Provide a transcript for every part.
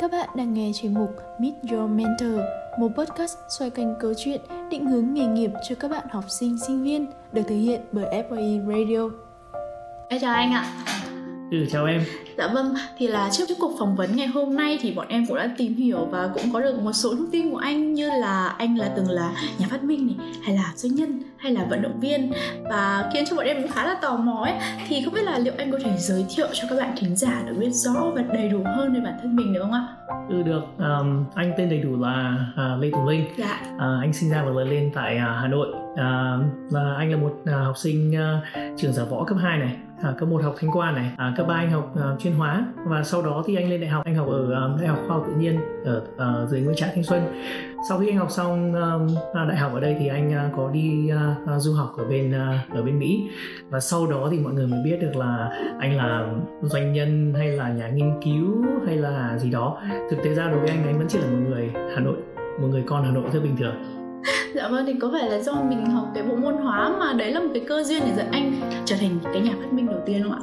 Các bạn đang nghe chuyên mục Meet Your Mentor, một podcast xoay quanh câu chuyện định hướng nghề nghiệp cho các bạn học sinh, sinh viên, được thực hiện bởi FOE Radio. Em chào anh ạ. Ừ, chào em. Dạ vâng, thì là trước cái cuộc phỏng vấn ngày hôm nay thì bọn em cũng đã tìm hiểu và cũng có được một số thông tin của anh như là anh là từng là nhà phát minh này, hay là doanh nhân, hay là vận động viên và khiến cho bọn em cũng khá là tò mò ấy. Thì không biết là liệu anh có thể giới thiệu cho các bạn thính giả được biết rõ và đầy đủ hơn về bản thân mình được không ạ? Ừ được, um, anh tên đầy đủ là uh, Lê Tùng Linh. Dạ. Uh, anh sinh ra và lớn lên tại uh, Hà Nội. Uh, và anh là một uh, học sinh uh, trường giả võ cấp 2 này, à, cấp 1 học thanh quan này, à, cấp 3 anh học à, chuyên hóa. Và sau đó thì anh lên đại học, anh học ở à, Đại học Khoa học Tự nhiên ở à, dưới Nguyễn Trãi Thanh Xuân. Sau khi anh học xong à, đại học ở đây thì anh à, có đi à, à, du học ở bên à, ở bên Mỹ. Và sau đó thì mọi người mới biết được là anh là doanh nhân hay là nhà nghiên cứu hay là gì đó. Thực tế ra đối với anh anh vẫn chỉ là một người Hà Nội, một người con Hà Nội rất bình thường. Dạ vâng thì có phải là do mình học cái bộ môn hóa mà đấy là một cái cơ duyên để dẫn anh trở thành cái nhà phát minh đầu tiên không ạ?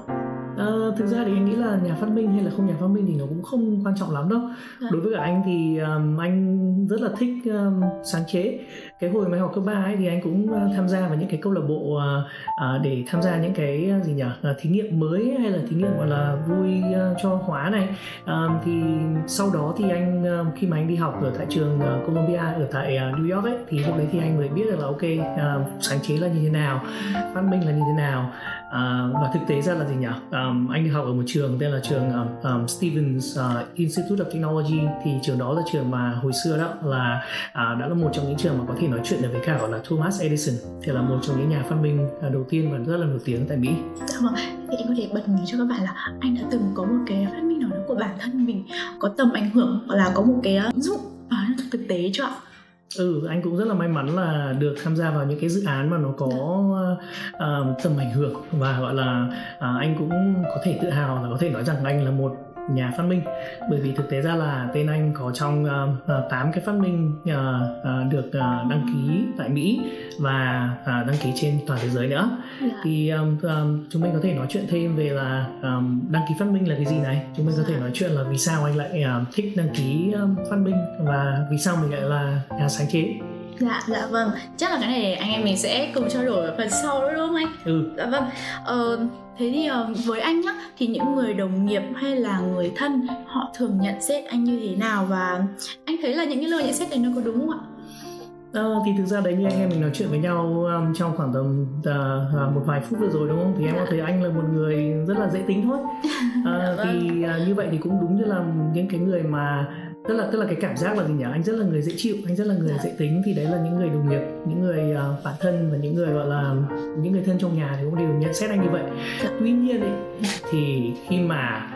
À, thực ra thì anh nghĩ là nhà phát minh hay là không nhà phát minh thì nó cũng không quan trọng lắm đâu Dạ. đối với cả anh thì um, anh rất là thích um, sáng chế cái hồi mà học cấp 3 ấy thì anh cũng ờ, tham gia vào những cái câu lạc bộ à, để tham gia những cái gì nhỉ à, thí nghiệm mới hay là thí nghiệm gọi là vui cho hóa này. À, thì sau đó thì anh khi mà anh đi học ở tại trường Columbia ở tại New York ấy thì lúc đấy thì anh mới biết được là ok à, sáng chế là như thế nào phát minh là như thế nào. À, và thực tế ra là gì nhỉ? Um, anh đi học ở một trường tên là trường um, um, Stevens uh, Institute of Technology. Thì trường đó là trường mà hồi xưa đó là à, đã là một trong những trường mà có thể nói chuyện được với cả gọi là Thomas Edison thì là một trong những nhà phát minh đầu tiên và rất là nổi tiếng tại Mỹ. Dạ vâng, thì anh có thể bật mí cho các bạn là anh đã từng có một cái phát minh nào đó của bản thân mình có tầm ảnh hưởng hoặc là có một cái ứng dụng vào trong thực tế cho ạ? Ừ, anh cũng rất là may mắn là được tham gia vào những cái dự án mà nó có uh, tầm ảnh hưởng và gọi là uh, anh cũng có thể tự hào là có thể nói rằng anh là một nhà phát minh. Bởi vì thực tế ra là tên anh có trong uh, 8 cái phát minh uh, uh, được uh, đăng ký tại Mỹ và uh, đăng ký trên toàn thế giới nữa. Dạ. thì um, um, chúng mình có thể nói chuyện thêm về là um, đăng ký phát minh là cái gì này? Chúng mình có thể nói chuyện là vì sao anh lại um, thích đăng ký um, phát minh và vì sao mình lại là nhà sáng chế Dạ, dạ vâng Chắc là cái này anh em mình sẽ cùng trao đổi ở phần sau đó đúng không anh? ừ Dạ vâng ờ, Thế thì ờ, với anh nhá Thì những người đồng nghiệp hay là người thân Họ thường nhận xét anh như thế nào Và anh thấy là những cái lời nhận xét này nó có đúng không ạ? Ờ, thì thực ra đấy như anh em mình nói chuyện với nhau um, trong khoảng tầm uh, một vài phút vừa rồi đúng không? Thì em có thấy anh là một người rất là dễ tính thôi. Dạ vâng. thì uh, như vậy thì cũng đúng như là những cái người mà tức là tức là cái cảm giác là gì nhỉ? Anh rất là người dễ chịu, anh rất là người Dạ. dễ tính thì đấy là những người đồng nghiệp, những người uh, bạn thân và những người gọi là những người thân trong nhà thì cũng đều nhận xét anh như vậy. Dạ. Tuy nhiên ấy thì khi mà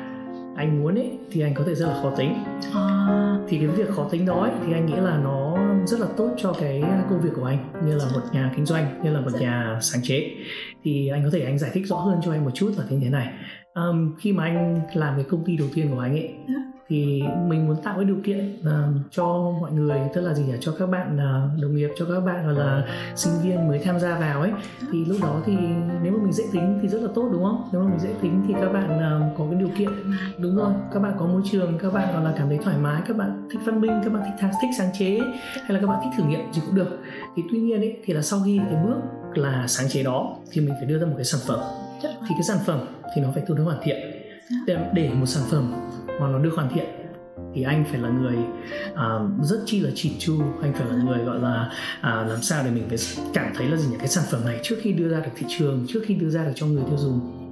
anh muốn ấy thì anh có thể rất là khó tính À, thì cái việc khó tính đó ấy, thì anh nghĩ là nó rất là tốt cho cái công việc của anh như là một nhà kinh doanh như là một Dạ. nhà sáng chế thì anh có thể anh giải thích rõ hơn cho em một chút là như thế này Ờm, khi mà anh làm cái công ty đầu tiên của anh ấy. Thì mình muốn tạo cái điều kiện ờm, cho mọi người tức là gì nhỉ? Cho các bạn ờ, đồng nghiệp cho các bạn gọi là sinh viên mới tham gia vào ấy. Thì lúc đó thì nếu mà mình dễ tính thì rất là tốt đúng không? Nếu mà mình dễ tính thì các bạn ờ, có cái điều kiện. Đúng rồi các bạn có môi trường các bạn gọi là cảm thấy thoải mái các bạn thích phát minh các bạn thích thích sáng chế hay là các bạn thích thử nghiệm gì cũng được. Thì tuy nhiên ấy thì là sau khi cái bước là sáng chế đó thì mình phải đưa ra một cái sản phẩm. Thì cái sản phẩm thì nó phải tương đối hoàn thiện. Để, để một sản phẩm mà nó được hoàn thiện thì anh phải là người à, rất chi là chỉn chu anh phải là người gọi là à, làm sao để mình phải cảm thấy là gì nhỉ cái sản phẩm này trước khi đưa ra được thị trường trước khi đưa ra được cho người tiêu dùng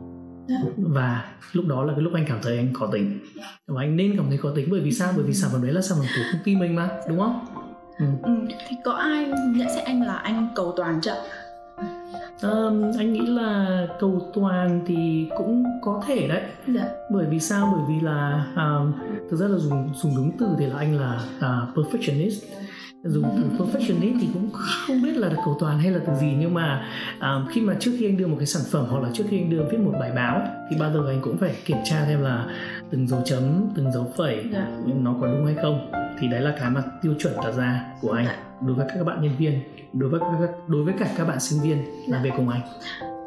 Dạ. và lúc đó là cái lúc anh cảm thấy anh khó tính và anh nên cảm thấy khó tính bởi vì sao bởi vì sản phẩm đấy là sản phẩm của công ty mình mà đúng không ừ. ừ. Thì có ai nhận xét anh là anh cầu toàn chưa? Ờm, anh nghĩ là cầu toàn thì cũng có thể đấy. Dạ. Bởi vì sao? Bởi vì là um, thực ra là dùng dùng đúng từ thì là anh là uh, perfectionist. Dùng từ perfectionist thì cũng không biết là cầu toàn hay là từ gì nhưng mà um, khi mà trước khi anh đưa một cái sản phẩm hoặc là trước khi anh đưa viết một bài báo thì bao giờ anh cũng phải kiểm tra xem là từng dấu chấm từng dấu phẩy Dạ. nó có đúng hay không thì đấy là cái mà tiêu chuẩn đặt ra của anh đối với các bạn nhân viên đối với các đối với cả các bạn sinh viên làm Dạ. việc cùng anh.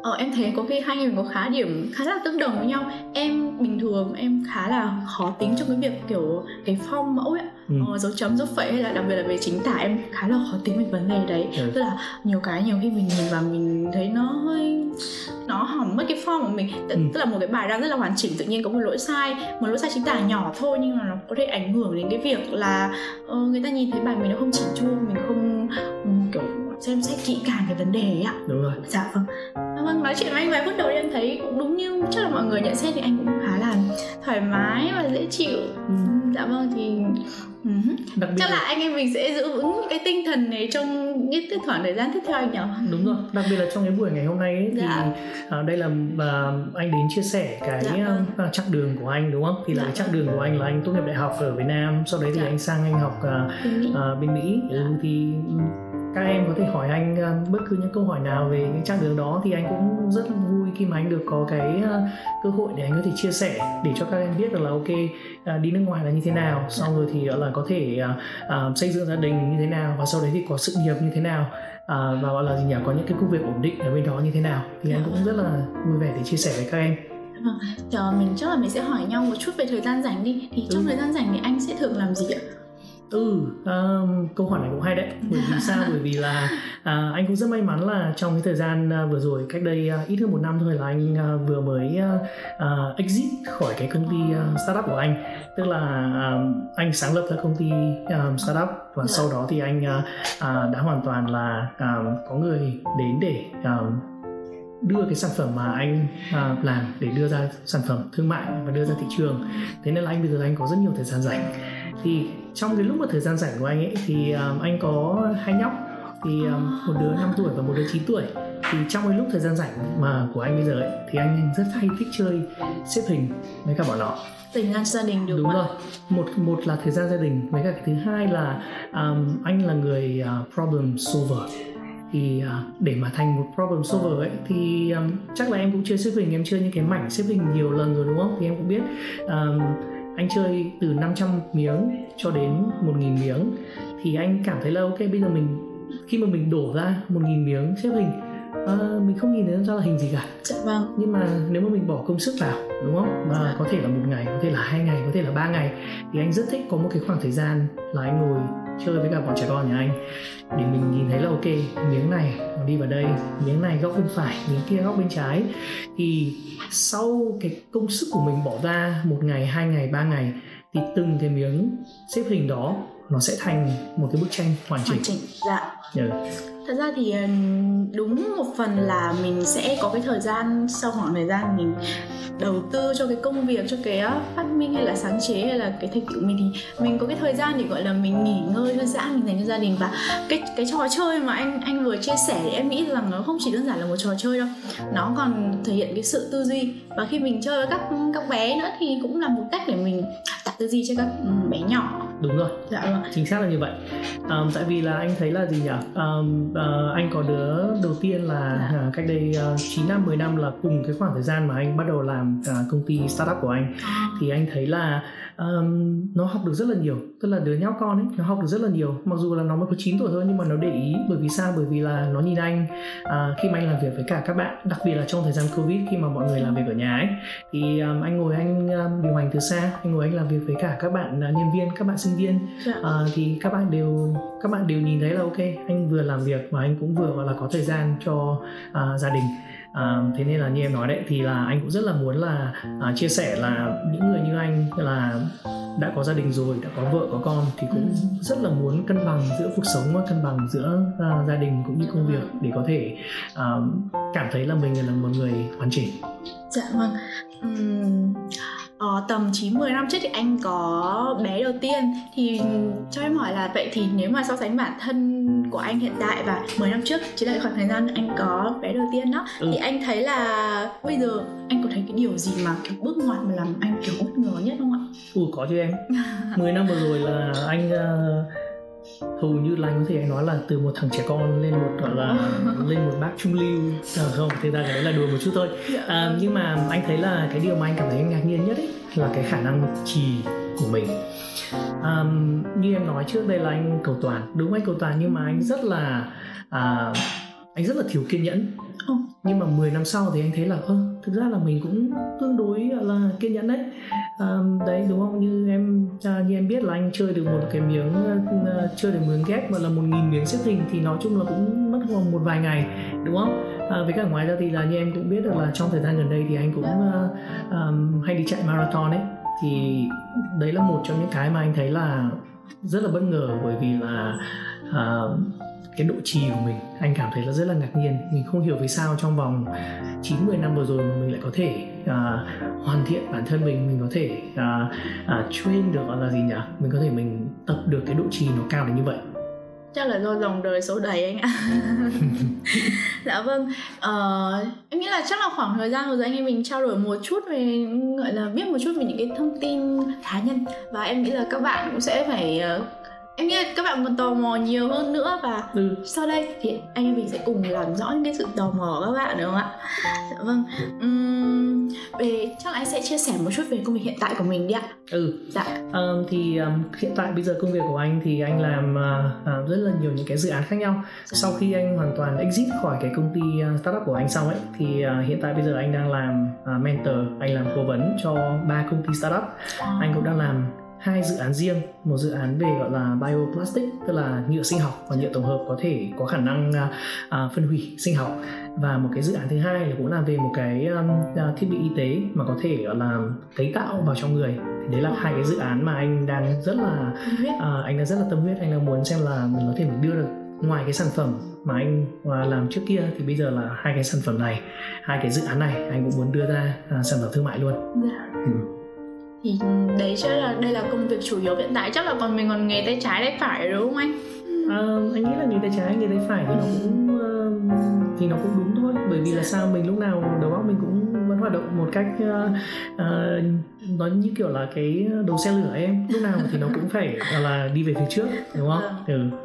Ờ, em thấy có khi hai người có khá điểm khá là tương đồng với nhau. Em bình thường em khá là khó tính trong cái việc kiểu cái form mẫu ấy ừ. ờ, dấu chấm dấu phẩy hay là đặc biệt là về chính tả em khá là khó tính về vấn đề đấy ừ. tức là nhiều cái nhiều khi mình nhìn và mình thấy nó hơi nó hỏng mất cái form của mình T- ừ. tức là một cái bài đang rất là hoàn chỉnh tự nhiên có một lỗi sai một lỗi sai chính tả nhỏ thôi nhưng mà nó có thể ảnh hưởng đến cái việc là uh, người ta nhìn thấy bài mình nó không chỉnh chu mình không um, kiểu xem xét kỹ càng cái vấn đề ấy ạ đúng rồi dạ vâng dạ vâng nói chuyện với anh vài phút đầu em thấy cũng đúng như chắc là mọi người nhận xét thì anh cũng khá là thoải mái và dễ chịu ừ. Dạ vâng thì Uh-huh. Đặc biệt chắc là, là anh em mình sẽ giữ vững cái tinh thần này trong những cái khoảng thời gian tiếp theo anh nhỉ đúng rồi đặc biệt là trong cái buổi ngày hôm nay ấy, thì dạ. uh, đây là uh, anh đến chia sẻ cái dạ. uh, chặng đường của anh đúng không thì là dạ. cái chặng đường của anh là anh tốt nghiệp đại học ở Việt Nam sau đấy thì dạ. anh sang anh học bên Mỹ, uh, bên Mỹ. Dạ. Ừ, thì các em có thể hỏi anh uh, bất cứ những câu hỏi nào về cái chặng đường đó thì anh cũng rất vui khi mà anh được có cái uh, cơ hội để anh có thể chia sẻ để cho các em biết được là ok uh, đi nước ngoài là như thế nào xong rồi thì là có thể uh, xây dựng gia đình như thế nào và sau đấy thì có sự nghiệp như thế nào và gọi là gì nhỉ có những cái công việc ổn định ở bên đó như thế nào thì anh cũng rất là vui vẻ để chia sẻ với các em Vâng, mình chắc là mình sẽ hỏi nhau một chút về thời gian rảnh đi Thì trong ừ. thời gian rảnh thì anh sẽ thường làm gì ạ? Ừ um, câu hỏi này cũng hay đấy. Bởi vì sao? Bởi vì là uh, anh cũng rất may mắn là trong cái thời gian uh, vừa rồi cách đây uh, ít hơn một năm thôi là anh uh, vừa mới uh, uh, exit khỏi cái công ty uh, startup của anh. Tức là uh, anh sáng lập ra công ty um, startup và sau đó thì anh uh, uh, đã hoàn toàn là um, có người đến để um, đưa cái sản phẩm mà anh uh, làm để đưa ra sản phẩm thương mại và đưa ra thị trường. Thế nên là anh bây giờ anh có rất nhiều thời gian rảnh thì trong cái lúc mà thời gian rảnh của anh ấy thì um, anh có hai nhóc. Thì um, một đứa 5 tuổi và một đứa 9 tuổi. Thì trong cái lúc thời gian rảnh mà của anh bây giờ ấy thì anh rất hay thích chơi xếp hình với cả bọn nó thời gian gia đình được đúng rồi. Một một là thời gian gia đình với cả cái thứ hai là um, anh là người uh, problem solver. Thì uh, để mà thành một problem solver ấy thì um, chắc là em cũng chơi xếp hình em chơi những cái mảnh xếp hình nhiều lần rồi đúng không? Thì em cũng biết um, anh chơi từ 500 miếng cho đến 1.000 miếng. Thì anh cảm thấy là ok bây giờ mình khi mà mình đổ ra 1.000 miếng xếp hình uh, mình không nhìn thấy ra là hình gì cả. Dạ vâng. Nhưng mà nếu mà mình bỏ công sức vào đúng không? Mà dạ. có thể là một ngày có thể là hai ngày có thể là ba ngày thì anh rất thích có một cái khoảng thời gian là anh ngồi chơi với cả bọn trẻ con nhà anh để mình nhìn thấy là ok miếng này đi vào đây miếng này góc bên phải miếng kia góc bên trái thì sau cái công sức của mình bỏ ra một ngày hai ngày ba ngày thì từng cái miếng xếp hình đó nó sẽ thành một cái bức tranh hoàn chỉnh. Hoàn chỉnh, dạ. Yeah. Thật ra thì ờ, đúng một phần là mình sẽ có cái thời gian sau khoảng thời gian mình đầu tư cho cái công việc, cho cái ờ, phát minh hay là sáng chế hay là cái thành tựu mình thì mình có cái thời gian để, gọi là, mình nghỉ ngơi thư giãn, mình dành cho gia đình. Và cái cái trò chơi mà anh anh vừa chia sẻ thì em nghĩ rằng nó không chỉ đơn giản là một trò chơi đâu, nó còn thể hiện cái sự tư duy. Và khi mình chơi với các các bé nữa thì cũng là một cách để mình tập tư duy cho các bé nhỏ đúng rồi dạ vâng. chính xác là như vậy um, tại vì là anh thấy là gì nhỉ um, uh, anh có đứa đầu tiên là dạ. uh, cách đây uh, 9 năm 10 năm là cùng cái khoảng thời gian mà anh bắt đầu làm uh, công ty startup của anh à. thì anh thấy là um, nó học được rất là nhiều tức là đứa nhóc con ấy nó học được rất là nhiều. Mặc dù là nó mới có 9 tuổi thôi nhưng mà nó để ý bởi vì sao? Bởi vì là nó nhìn anh uh, khi mà anh làm việc với cả các bạn đặc biệt là trong thời gian covid khi mà mọi người làm việc ở nhà ấy thì um, anh ngồi anh um, điều hành từ xa anh ngồi anh làm việc với cả các bạn uh, nhân viên các bạn sinh viên. Uh, thì các bạn đều các bạn đều nhìn thấy là ok anh vừa làm việc mà anh cũng vừa gọi là có thời gian cho uh, gia đình. À, thế nên là như em nói đấy thì là anh cũng rất là muốn là à, chia sẻ là những người như là đã có gia đình rồi đã có vợ có con thì cũng ừ. rất là muốn cân bằng giữa cuộc sống và cân bằng giữa uh, gia đình cũng như công việc để có thể uh, cảm thấy là mình là một người hoàn chỉnh dạ vâng uhm, Ờ, tầm 9-10 năm trước thì anh có bé đầu tiên thì cho em hỏi là vậy thì nếu mà so sánh bản thân của anh hiện tại và 10 năm trước chính là khoảng thời gian anh có bé đầu tiên đó ừ. thì anh thấy là bây giờ anh có thấy cái điều gì mà kiểu bước ngoặt mà làm anh kiểu bất ngờ nhất không ạ? Ừ có chứ em 10 năm vừa rồi là anh uh, hầu như là anh có thể nói là từ một thằng trẻ con lên một gọi là lên một bác trung lưu. À, không thực ra cái đấy là đùa một chút thôi. Dạ. À, nhưng mà anh thấy là cái điều mà anh cảm thấy ngạc nhiên nhất ấy là cái khả năng trì của mình. Um, như em nói trước đây là anh cầu toàn. Đúng anh cầu toàn nhưng mà anh rất là uh, anh rất là thiếu kiên nhẫn. Ừ. nhưng mà 10 năm sau thì anh thấy là ơ thực ra là mình cũng tương đối là kiên nhẫn đấy. À, đấy đúng không? Như em à, như em biết là anh chơi được một cái miếng à, chơi được miếng ghép mà là một nghìn miếng xếp hình thì nói chung là cũng mất khoảng một vài ngày đúng không? À, với cả ngoài ra thì là như em cũng biết được là trong thời gian gần đây thì anh cũng uh, um, hay đi chạy marathon ấy. Thì đấy là một trong những cái mà anh thấy là rất là bất ngờ bởi vì là uh, cái độ trì của mình anh cảm thấy là rất là ngạc nhiên. Mình không hiểu vì sao trong vòng 9 10 năm vừa rồi mà mình lại có thể uh, hoàn thiện bản thân mình mình có thể uh, uh, train được gọi là gì nhỉ? Mình có thể mình tập được cái độ trì nó cao đến như vậy. Chắc là do dòng đời số đầy anh ạ. Dạ vâng ờ, em nghĩ là chắc là khoảng thời gian vừa rồi anh em mình trao đổi một chút về gọi là biết một chút về những cái thông tin cá nhân. Và em nghĩ là các bạn cũng sẽ phải uh, em nghĩ là các bạn còn tò mò nhiều hơn nữa và ừ. sau đây thì anh em mình sẽ cùng làm rõ những cái sự tò mò của các bạn được không ạ? Dạ vâng. Uhm, về chắc là anh sẽ chia sẻ một chút về công việc hiện tại của mình đi ạ. Ừ. Dạ. Um, thì um, hiện tại bây giờ công việc của anh thì anh làm uh, uh, rất là nhiều những cái dự án khác nhau. Dạ. sau khi anh hoàn toàn exit khỏi cái công ty uh, startup của anh xong ấy thì uh, hiện tại bây giờ anh đang làm uh, mentor anh làm cố vấn cho ba công ty startup. À. anh cũng đang làm hai dự án riêng một dự án về gọi là bioplastic tức là nhựa sinh học và nhựa tổng hợp có thể có khả năng uh, phân hủy sinh học và một cái dự án thứ hai là cũng là về một cái um, thiết bị y tế mà có thể gọi là cấy tạo vào trong người thì đấy là hai cái dự án mà anh đang rất là uh, anh đang rất là tâm huyết anh đang muốn xem là mình có thể mình đưa được ngoài cái sản phẩm mà anh làm trước kia thì bây giờ là hai cái sản phẩm này hai cái dự án này anh cũng muốn đưa ra uh, sản phẩm thương mại luôn. Yeah. Dạ. Ừ thì đấy chắc là đây là công việc chủ yếu hiện tại. Chắc là còn mình còn nghề tay trái tay phải đúng không anh? À, anh nghĩ là nghề tay trái nghề tay phải thì nó cũng uh, thì nó cũng đúng thôi. Bởi vì là sao mình lúc nào đầu óc mình cũng vẫn hoạt động một cách uh, uh, nó như kiểu là cái đầu xe lửa em. Lúc nào thì nó cũng phải là đi về phía trước đúng không? Vâng. ừ.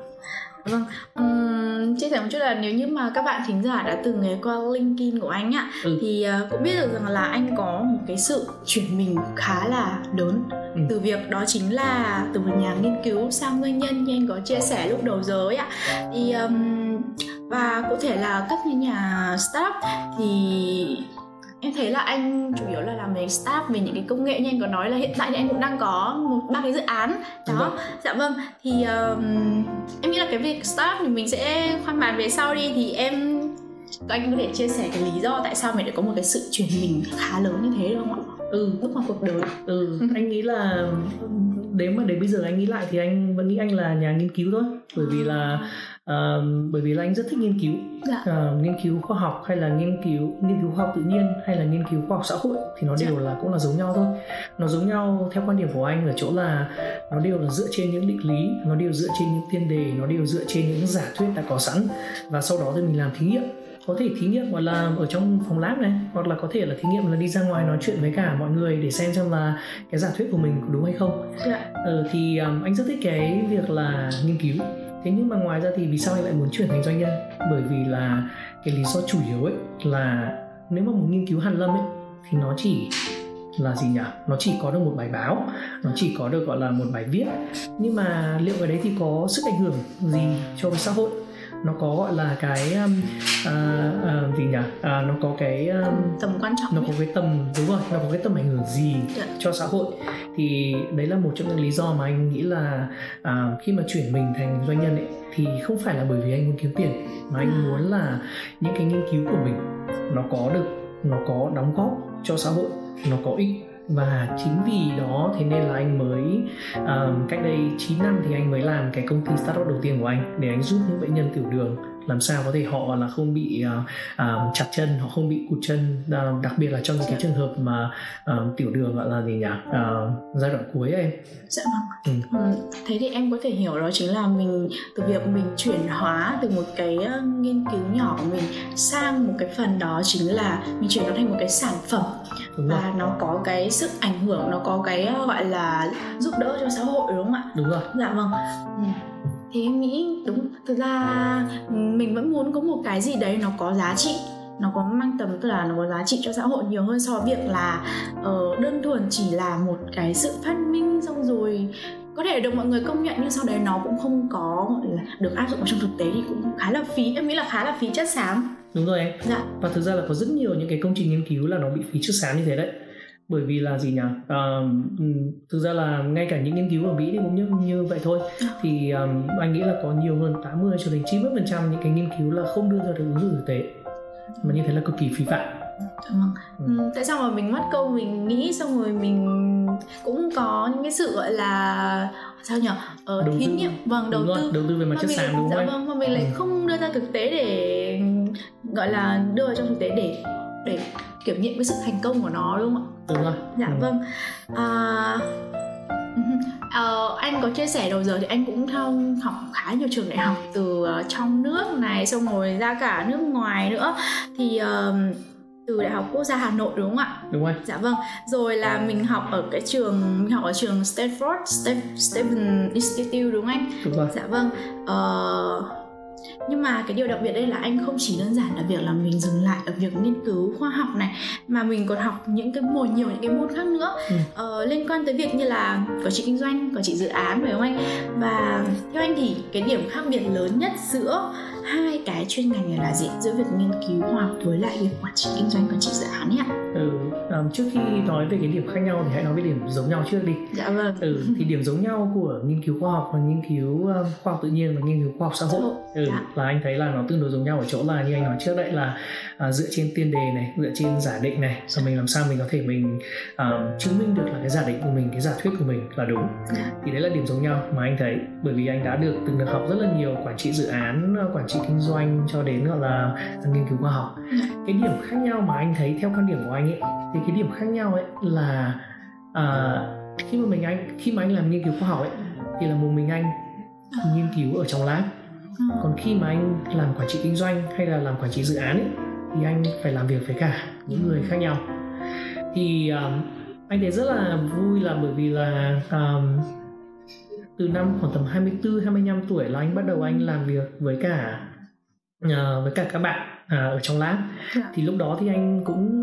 Vâng. Um, chia sẻ một chút là nếu như mà các bạn thính giả đã từng nghe qua linkedin của anh ạ ừ. thì uh, cũng biết được rằng là anh có một cái sự chuyển mình khá là lớn ừ. từ việc đó chính là từ một nhà nghiên cứu sang doanh nhân như anh có chia sẻ lúc đầu giờ ấy ạ thì um, và cụ thể là các nhà startup thì em thấy là anh chủ yếu là làm về staff về những cái công nghệ như anh có nói là hiện tại thì anh cũng đang có một ba cái dự án. Đó. Vâng. dạ vâng. Thì um, em nghĩ là cái việc staff thì mình sẽ khoan bàn về sau đi. Thì em anh có thể chia sẻ cái lý do tại sao mình lại có một cái sự chuyển mình khá lớn như thế được không ạ? Ừ bước vào cuộc đời. Ừ anh nghĩ là đến mà đến bây giờ anh nghĩ lại thì anh vẫn nghĩ anh là nhà nghiên cứu thôi. Bởi vì là uh, bởi vì là anh rất thích nghiên cứu dạ. uh, nghiên cứu khoa học hay là nghiên cứu nghiên cứu khoa học tự nhiên hay là nghiên cứu khoa học xã hội thì nó đều dạ. là cũng là giống nhau thôi nó giống nhau theo quan điểm của anh ở chỗ là nó đều là dựa trên những định lý nó đều dựa trên những tiên đề nó đều dựa trên những giả thuyết đã có sẵn và sau đó thì mình làm thí nghiệm có thể thí nghiệm gọi là ở trong phòng lab này hoặc là có thể là thí nghiệm là đi ra ngoài nói chuyện với cả mọi người để xem xem là cái giả thuyết của mình có đúng hay không dạ. ừ, thì um, anh rất thích cái việc là nghiên cứu thế nhưng mà ngoài ra thì vì sao anh lại muốn chuyển thành doanh nhân? Bởi vì là cái lý do chủ yếu ấy là nếu mà một nghiên cứu hàn lâm ấy, thì nó chỉ là gì nhỉ? Nó chỉ có được một bài báo, nó chỉ có được, gọi là, một bài viết. Nhưng mà liệu cái đấy thì có sức ảnh hưởng gì cho xã hội? Nó có gọi là cái um, uh, uh, gì nhỉ uh, nó có cái um, tầm quan trọng nó có cái tầm đúng rồi nó có cái tầm ảnh hưởng gì yeah. Dạ. cho xã hội thì đấy là một trong những lý do mà anh nghĩ là uh, khi mà chuyển mình thành doanh nhân ấy thì không phải là bởi vì anh muốn kiếm tiền mà anh à. muốn là những cái nghiên cứu của mình nó có được nó có đóng góp cho xã hội nó có ích và chính vì đó thế nên là anh mới um, cách đây 9 năm thì anh mới làm cái công ty startup đầu tiên của anh để anh giúp những bệnh nhân tiểu đường làm sao có thể họ là không bị uh, uh, chặt chân họ không bị cụt chân. Uh, đặc biệt là trong những cái trường hợp mà uh, tiểu đường gọi là gì nhỉ? Uh, giai đoạn cuối em dạ vâng. Ừ. Ừ, thế thì em có thể hiểu đó chính là mình từ việc mình chuyển hóa từ một cái nghiên cứu nhỏ của mình sang một cái phần đó chính là mình chuyển nó thành một cái sản phẩm. Đúng và rồi. nó có cái sức ảnh hưởng nó có cái gọi là giúp đỡ cho xã hội đúng không ạ? Đúng rồi. Dạ vâng. Ừ thì em nghĩ đúng thực ra mình vẫn muốn có một cái gì đấy nó có giá trị nó có mang tầm tức là nó có giá trị cho xã hội nhiều hơn so với việc là uh, đơn thuần chỉ là một cái sự phát minh xong rồi có thể được mọi người công nhận nhưng sau đấy nó cũng không có gọi là được áp dụng vào trong thực tế thì cũng khá là phí em nghĩ là khá là phí chất xám. Đúng rồi em. Dạ. Và thực ra là có rất nhiều những cái công trình nghiên cứu là nó bị phí chất xám như thế đấy bởi vì là gì nhỉ à, thực ra là ngay cả những nghiên cứu ở Mỹ thì cũng như như vậy thôi Dạ. thì um, anh nghĩ là có nhiều hơn 80 cho đến 90 phần trăm những cái nghiên cứu là không đưa ra được ứng dụng thực tế mà như thế là cực kỳ phí phạm vâng. Ừ. Ừ, tại sao mà mình mất câu mình nghĩ xong rồi mình cũng có những cái sự gọi là sao nhỉ ờ, Đầu thí tư. nghiệm vâng đầu tư đầu tư về mặt chất xám đúng dạ không em vâng mà mình lại Ừ. không đưa ra thực tế để gọi là đưa vào trong thực tế để để kiểm nghiệm cái sự thành công của nó đúng không ạ? Đúng rồi. Dạ Ừ. vâng. À, ờ, anh có chia sẻ đầu giờ thì anh cũng theo học khá nhiều trường đại học từ ờ, trong nước này xong rồi ra cả nước ngoài nữa. Thì ờ, từ đại học quốc gia hà nội đúng không ạ? Đúng rồi. Dạ vâng. Rồi là mình học ở cái trường mình học ở trường Stanford Ste- Stephen Institute đúng không anh? Đúng rồi. Dạ vâng. Ờ, nhưng mà cái điều đặc biệt đây là anh không chỉ đơn giản là việc là mình dừng lại ở việc nghiên cứu khoa học này mà mình còn học những cái môn nhiều những cái môn khác nữa Ừ. ờ, liên quan tới việc như là quản trị kinh doanh quản trị dự án phải không anh và theo anh thì cái điểm khác biệt lớn nhất giữa hai cái chuyên ngành này là gì? Giữa việc nghiên cứu khoa học với lại việc quản trị kinh doanh quản trị dự án ấy ạ ừ, um, trước khi nói về cái điểm khác nhau thì hãy nói về điểm giống nhau trước đi. Dạ vâng. Ừ, thì điểm giống nhau của nghiên cứu khoa học và nghiên cứu um, khoa học tự nhiên và nghiên cứu khoa học xã hội. Ừ, Dạ. là anh thấy là nó tương đối giống nhau ở chỗ là như anh nói trước đấy là à, dựa trên tiên đề này dựa trên giả định này rồi mình làm sao mình có thể mình um, chứng minh được là cái giả định của mình cái giả thuyết của mình là đúng. Dạ. thì đấy là điểm giống nhau mà anh thấy bởi vì anh đã được từng được học rất là nhiều quản trị dự án quản trị kinh doanh cho đến gọi là nghiên cứu khoa học Dạ. cái điểm khác nhau mà anh thấy theo quan điểm của anh ấy thì cái điểm khác nhau ấy là à, khi mà mình anh khi mà anh làm nghiên cứu khoa học ấy thì là một mình anh nghiên cứu ở trong lab Ờ. còn khi mà anh làm quản trị kinh doanh hay là làm quản trị dự án ấy, thì anh phải làm việc với cả những người khác nhau thì um, anh thấy rất là vui là bởi vì là um, từ năm khoảng tầm 24 25 tuổi là anh bắt đầu anh làm việc với cả uh, với cả các bạn uh, ở trong lab. Dạ. thì lúc đó thì anh cũng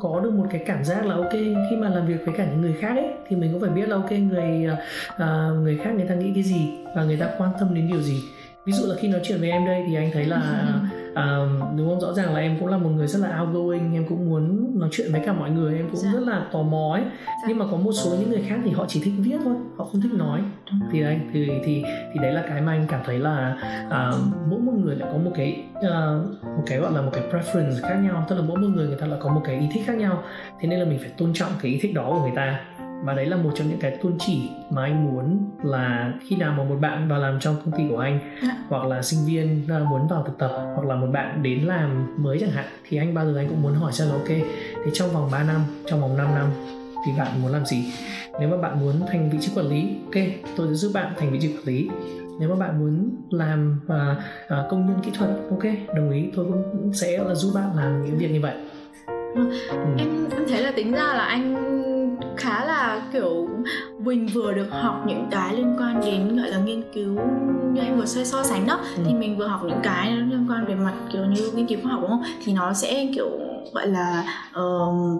có được một cái cảm giác là ok khi mà làm việc với cả những người khác ấy thì mình cũng phải biết là ok người uh, người khác người ta nghĩ cái gì và người ta quan tâm đến điều gì. Ví dụ là khi nói chuyện với em đây thì anh thấy là à, đúng không? Rõ ràng là em cũng là một người rất là outgoing em cũng muốn nói chuyện với cả mọi người em cũng Dạ. rất là tò mò ấy. Nhưng mà có một số những người khác thì họ chỉ thích viết thôi họ không thích nói. Thì đây thì thì thì đấy là cái mà anh cảm thấy là à, mỗi một người lại có một cái à, một cái gọi là một cái preference khác nhau. Tức là mỗi một người người ta lại có một cái ý thích khác nhau. Thế nên là mình phải tôn trọng cái ý thích đó của người ta và đấy là một trong những cái tôn chỉ mà anh muốn là khi nào mà một bạn vào làm trong công ty của anh Dạ. hoặc là sinh viên à, muốn vào thực tập hoặc là một bạn đến làm mới chẳng hạn thì anh bao giờ anh cũng muốn hỏi xem là ok thì trong vòng 3 năm trong vòng 5 năm thì bạn muốn làm gì nếu mà bạn muốn thành vị trí quản lý ok tôi sẽ giúp bạn thành vị trí quản lý nếu mà bạn muốn làm à, à, công nhân kỹ thuật ok đồng ý tôi cũng cũng sẽ là giúp bạn làm những việc như vậy Vâng. ừ. em em thấy là tính ra là anh khá là kiểu mình vừa được học những cái liên quan đến gọi là nghiên cứu như anh vừa so, so sánh đó Ừ. thì mình vừa học những cái nó liên quan về mặt kiểu như nghiên cứu khoa học đúng không thì nó sẽ kiểu gọi là ờm,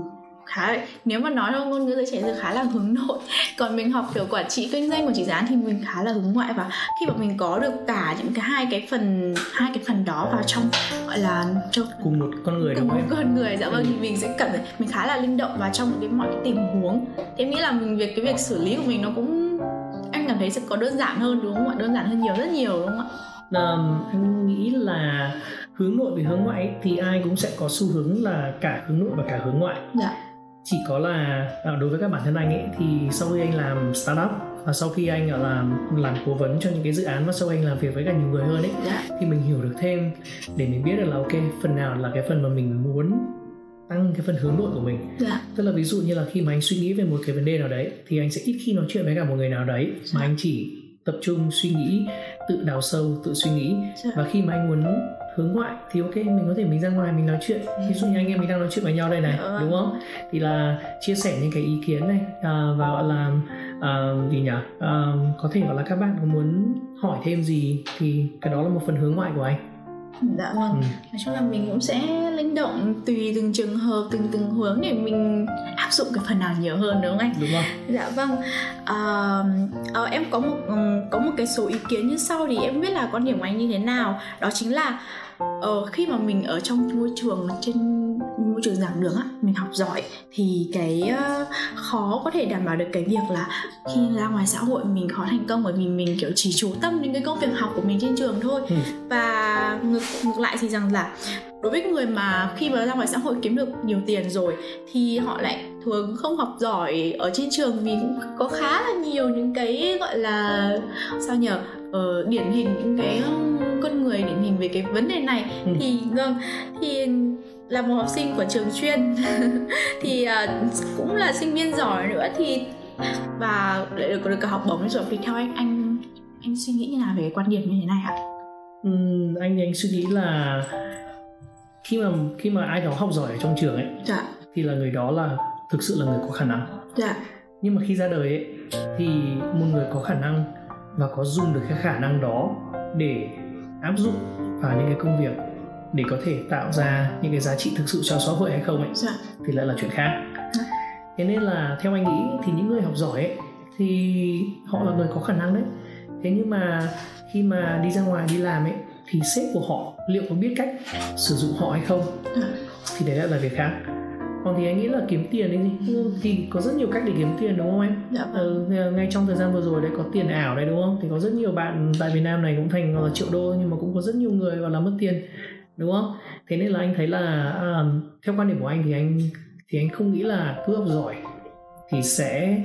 khá nếu mà nói theo ngôn ngữ giới trẻ thì khá là hướng nội. Còn mình học kiểu quản trị kinh doanh quản trị dự án thì mình khá là hướng ngoại và khi mà mình có được cả những cái hai cái phần hai cái phần đó vào trong gọi là trong cùng một con người cùng đúng một con người dạ vâng thì mình sẽ cảm thấy mình khá là linh động vào trong những cái mọi cái tình huống. Thì em nghĩ là mình việc cái việc xử lý của mình nó cũng anh cảm thấy sẽ có đơn giản hơn đúng không ạ? Đơn giản hơn nhiều rất nhiều đúng không ạ? Um, anh nghĩ là hướng nội với hướng ngoại ấy, thì ai cũng sẽ có xu hướng là cả hướng nội và cả hướng ngoại. Dạ chỉ có là à, đối với các bản thân anh ấy thì sau khi anh làm startup và sau khi anh à, làm làm cố vấn cho những cái dự án và sau anh làm việc với cả nhiều người hơn ấy dạ. thì mình hiểu được thêm để mình biết được là ok phần nào là cái phần mà mình muốn tăng cái phần hướng nội của mình. Dạ. Tức là ví dụ như là khi mà anh suy nghĩ về một cái vấn đề nào đấy thì anh sẽ ít khi nói chuyện với cả một người nào đấy mà anh chỉ tập trung suy nghĩ tự đào sâu tự suy nghĩ. Dạ. Và khi mà anh muốn hướng ngoại thì ok mình có thể mình ra ngoài mình nói chuyện. Ví dụ như anh em mình đang nói chuyện với nhau đây này Dạ vâng. đúng không? Thì là chia sẻ những cái ý kiến này à, và gọi là à, gì nhỉ? À, có thể gọi là các bạn có muốn hỏi thêm gì thì cái đó là một phần hướng ngoại của anh. Dạ vâng. Ừ. nói chung là mình cũng sẽ linh động tùy từng trường hợp từng từng hướng để mình áp dụng cái phần nào nhiều hơn đúng không anh? Đúng rồi. Dạ vâng. Uh, uh, em có một um, có một cái số ý kiến như sau thì em biết là quan điểm của anh như thế nào. Đó chính là uh, khi mà mình ở trong môi trường trên môi trường giảng đường á mình học giỏi thì cái uh, khó có thể đảm bảo được cái việc là khi ra ngoài xã hội mình khó thành công bởi vì mình kiểu chỉ chú tâm đến cái công việc học của mình trên trường thôi. Ừ. và ngược ngược lại thì rằng là đối với người mà khi mà ra ngoài xã hội kiếm được nhiều tiền rồi thì họ lại thường không học giỏi ở trên trường vì cũng có khá là nhiều những cái gọi là sao nhở uh, điển hình những cái con người điển hình về cái vấn đề này ừ. thì vâng thì là một học sinh của trường chuyên thì uh, cũng là sinh viên giỏi nữa thì và lại được được cả học bổng rồi thì theo anh anh anh suy nghĩ như nào về quan điểm như thế này ạ? Ừ, anh anh suy nghĩ là khi mà khi mà ai đó học giỏi ở trong trường ấy dạ. thì là người đó là thực sự là người có khả năng dạ. nhưng mà khi ra đời ấy thì một người có khả năng và có dùng được cái khả năng đó để áp dụng vào những cái công việc để có thể tạo ra những cái giá trị thực sự cho xã hội hay không ấy dạ. thì lại là chuyện khác dạ. thế nên là theo anh nghĩ thì những người học giỏi ấy thì họ là người có khả năng đấy thế nhưng mà khi mà đi ra ngoài đi làm ấy thì sếp của họ liệu có biết cách sử dụng họ hay không thì đấy lại là việc khác còn thì anh nghĩ là kiếm tiền đấy gì? Ừ, thì có rất nhiều cách để kiếm tiền đúng không em? Dạ. ừ, ngay trong thời gian vừa rồi đấy có tiền ảo đấy đúng không? Thì có rất nhiều bạn tại Việt Nam này cũng thành gọi là triệu đô nhưng mà cũng có rất nhiều người gọi là mất tiền đúng không? Thế nên là anh thấy là à, theo quan điểm của anh thì anh thì anh không nghĩ là cứ học giỏi thì sẽ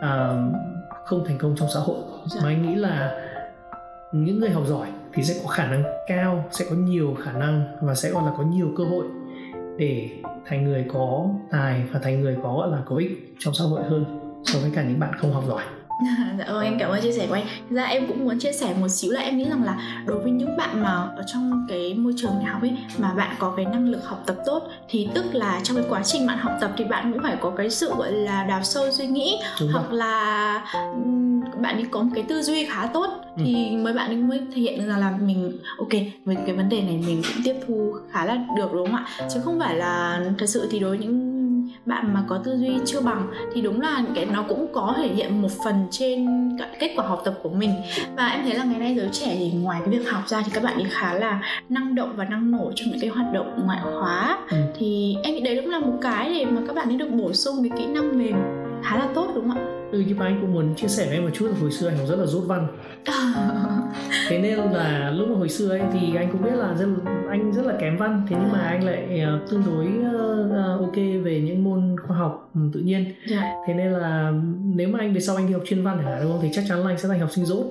à, không thành công trong xã hội. Dạ. mà anh nghĩ là những người học giỏi thì sẽ có khả năng cao sẽ có nhiều khả năng và sẽ gọi là có nhiều cơ hội để thành người có tài và thành người có gọi là có ích trong xã hội hơn so với cả những bạn không học giỏi dạ vâng em cảm ơn chia sẻ của anh Thực ra em cũng muốn chia sẻ một xíu là em nghĩ rằng là đối với những bạn mà ở trong cái môi trường đại học ấy mà bạn có cái năng lực học tập tốt thì tức là trong cái quá trình bạn học tập thì bạn cũng phải có cái sự gọi là đào sâu suy nghĩ Đúng hoặc rồi. là bạn ấy có một cái tư duy khá tốt ừ. thì mới bạn ấy mới thể hiện được rằng là mình ok với cái vấn đề này mình cũng tiếp thu khá là được đúng không ạ chứ không phải là thật sự thì đối với những bạn mà có tư duy chưa bằng thì đúng là cái nó cũng có thể hiện một phần trên kết quả học tập của mình và em thấy là ngày nay giới trẻ thì ngoài cái việc học ra thì các bạn ấy khá là năng động và năng nổ trong những cái hoạt động ngoại khóa ừ. thì em nghĩ đấy cũng là một cái để mà các bạn ấy được bổ sung cái kỹ năng mềm khá là tốt đúng không ạ ừ nhưng mà anh cũng muốn chia sẻ với em một chút là hồi xưa anh cũng rất là rốt văn thế nên là lúc mà hồi xưa ấy thì anh cũng biết là rất, anh rất là kém văn thế nhưng mà anh lại uh, tương đối uh, ok về những môn khoa học um, tự nhiên yeah. Dạ. thế nên là nếu mà anh về sau anh đi học chuyên văn hả đúng không thì chắc chắn là anh sẽ thành học sinh dốt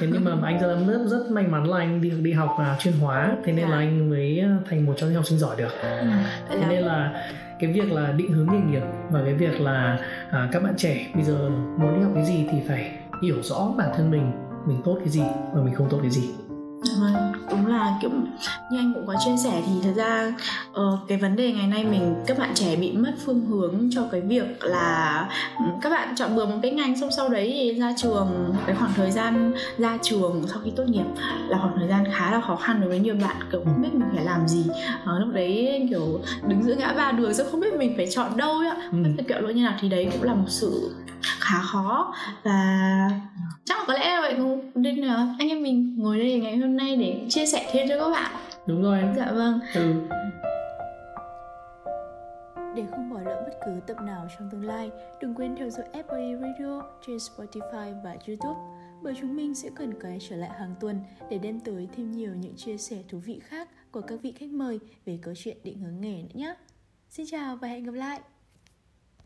thế nhưng mà anh rất rất rất may mắn là anh đi đi học uh, chuyên hóa thế nên yeah. là dạ. anh mới thành một trong những học sinh giỏi được ừ. thế nên là cái việc là định hướng nghề nghiệp và cái việc là à, các bạn trẻ bây giờ muốn đi học cái gì thì phải hiểu rõ bản thân mình mình tốt cái gì và mình không tốt cái gì đúng là kiểu như anh cũng có chia sẻ thì thật ra uh, cái vấn đề ngày nay mình các bạn trẻ bị mất phương hướng cho cái việc là các bạn chọn bừa một cái ngành xong sau đấy thì ra trường cái khoảng thời gian ra trường sau khi tốt nghiệp là khoảng thời gian khá là khó khăn đối với nhiều bạn kiểu không biết mình phải làm gì uh, lúc đấy kiểu đứng giữa ngã ba đường sao không biết mình phải chọn đâu ạ ừ. kiểu như nào thì đấy cũng là một sự khá khó và chắc là có lẽ là vậy nên là anh em mình ngồi đây ngày hôm nay để chia sẻ thêm cho các bạn đúng rồi dạ vâng ừ. Để không bỏ lỡ bất cứ tập nào trong tương lai, đừng quên theo dõi FPI Radio trên Spotify và YouTube bởi chúng mình sẽ cần quay trở lại hàng tuần để đem tới thêm nhiều những chia sẻ thú vị khác của các vị khách mời về câu chuyện định hướng nghề nữa nhé. Xin chào và hẹn gặp lại!